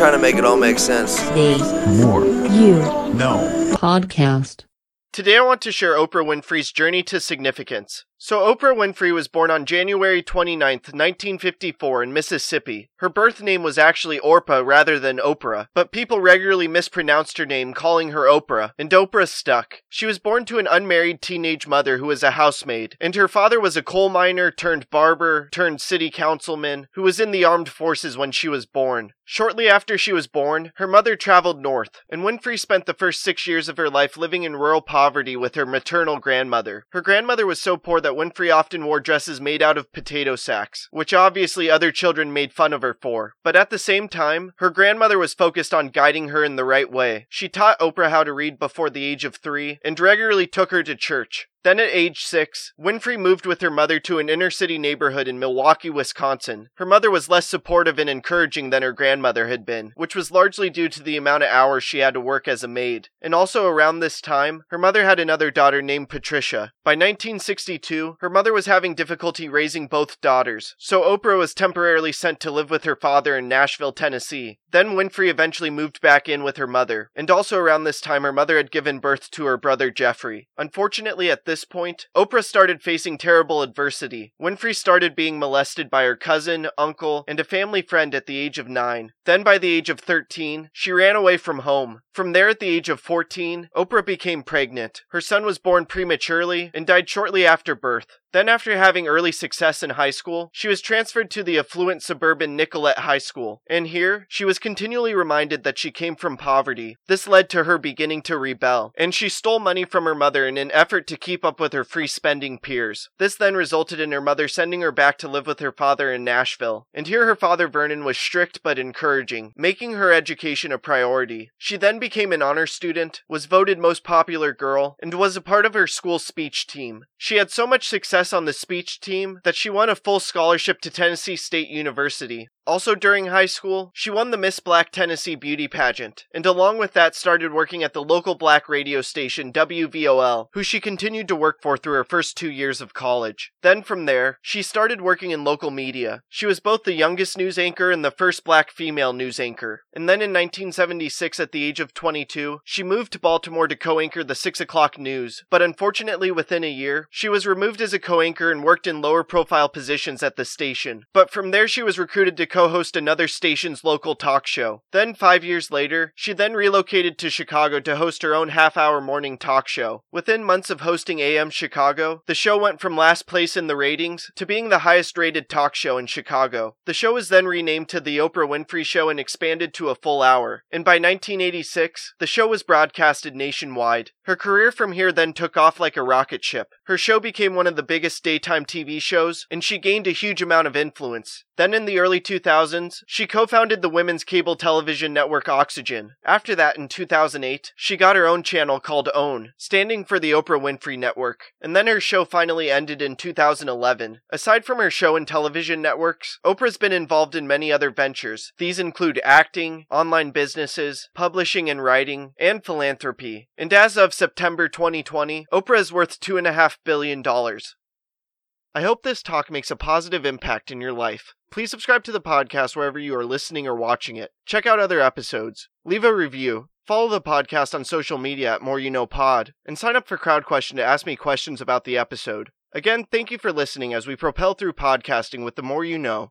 trying to make it all make sense. The Moore. You Know. Podcast. Today I want to share Oprah Winfrey's journey to significance. So Oprah Winfrey was born on January 29th, 1954 in Mississippi. Her birth name was actually Orpah rather than Oprah, but people regularly mispronounced her name calling her Oprah, and Oprah stuck. She was born to an unmarried teenage mother who was a housemaid, and her father was a coal miner turned barber turned city councilman who was in the armed forces when she was born. Shortly after she was born, her mother traveled north, and Winfrey spent the first six years of her life living in rural poverty with her maternal grandmother. Her grandmother was so poor that Winfrey often wore dresses made out of potato sacks, which obviously other children made fun of her for. But at the same time, her grandmother was focused on guiding her in the right way. She taught Oprah how to read before the age of three and regularly took her to church. Then at age six, Winfrey moved with her mother to an inner city neighborhood in Milwaukee, Wisconsin. Her mother was less supportive and encouraging than her grandmother had been, which was largely due to the amount of hours she had to work as a maid. And also around this time, her mother had another daughter named Patricia. By 1962, her mother was having difficulty raising both daughters, so Oprah was temporarily sent to live with her father in Nashville, Tennessee. Then Winfrey eventually moved back in with her mother, and also around this time her mother had given birth to her brother Jeffrey. Unfortunately, at this point, Oprah started facing terrible adversity. Winfrey started being molested by her cousin, uncle, and a family friend at the age of 9. Then by the age of 13, she ran away from home. From there at the age of 14, Oprah became pregnant. Her son was born prematurely and died shortly after birth. Then, after having early success in high school, she was transferred to the affluent suburban Nicollet High School, and here she was continually reminded that she came from poverty. This led to her beginning to rebel, and she stole money from her mother in an effort to keep up with her free spending peers. This then resulted in her mother sending her back to live with her father in Nashville, and here her father Vernon was strict but encouraging, making her education a priority. She then became an honor student, was voted most popular girl, and was a part of her school speech team. She had so much success on the speech team that she won a full scholarship to Tennessee State University. Also during high school, she won the Miss Black Tennessee Beauty Pageant, and along with that started working at the local black radio station WVOL, who she continued to work for through her first two years of college. Then from there, she started working in local media. She was both the youngest news anchor and the first black female news anchor. And then in 1976, at the age of 22, she moved to Baltimore to co-anchor the 6 o'clock news, but unfortunately within a year, she was removed as a co-anchor and worked in lower profile positions at the station. But from there she was recruited to co-host another station's local talk show. Then 5 years later, she then relocated to Chicago to host her own half-hour morning talk show. Within months of hosting AM Chicago, the show went from last place in the ratings to being the highest rated talk show in Chicago. The show was then renamed to The Oprah Winfrey Show and expanded to a full hour. And by 1986, the show was broadcasted nationwide. Her career from here then took off like a rocket ship. Her show became one of the biggest daytime TV shows, and she gained a huge amount of influence. Then in the early 2000s, she co-founded the women's cable television network Oxygen. After that, in 2008, she got her own channel called OWN, standing for the Oprah Winfrey Network. And then her show finally ended in 2011. Aside from her show and television networks, Oprah's been involved in many other ventures. These include acting, online businesses, publishing and writing, and philanthropy. And as of September 2020, Oprah is worth $2.5 billion. I hope this talk makes a positive impact in your life. Please subscribe to the podcast wherever you are listening or watching it. Check out other episodes. Leave a review. Follow the podcast on social media at Moore You Know Pod, and sign up for CrowdQuestion to ask me questions about the episode. Again, thank you for listening as we propel through podcasting with the more you know.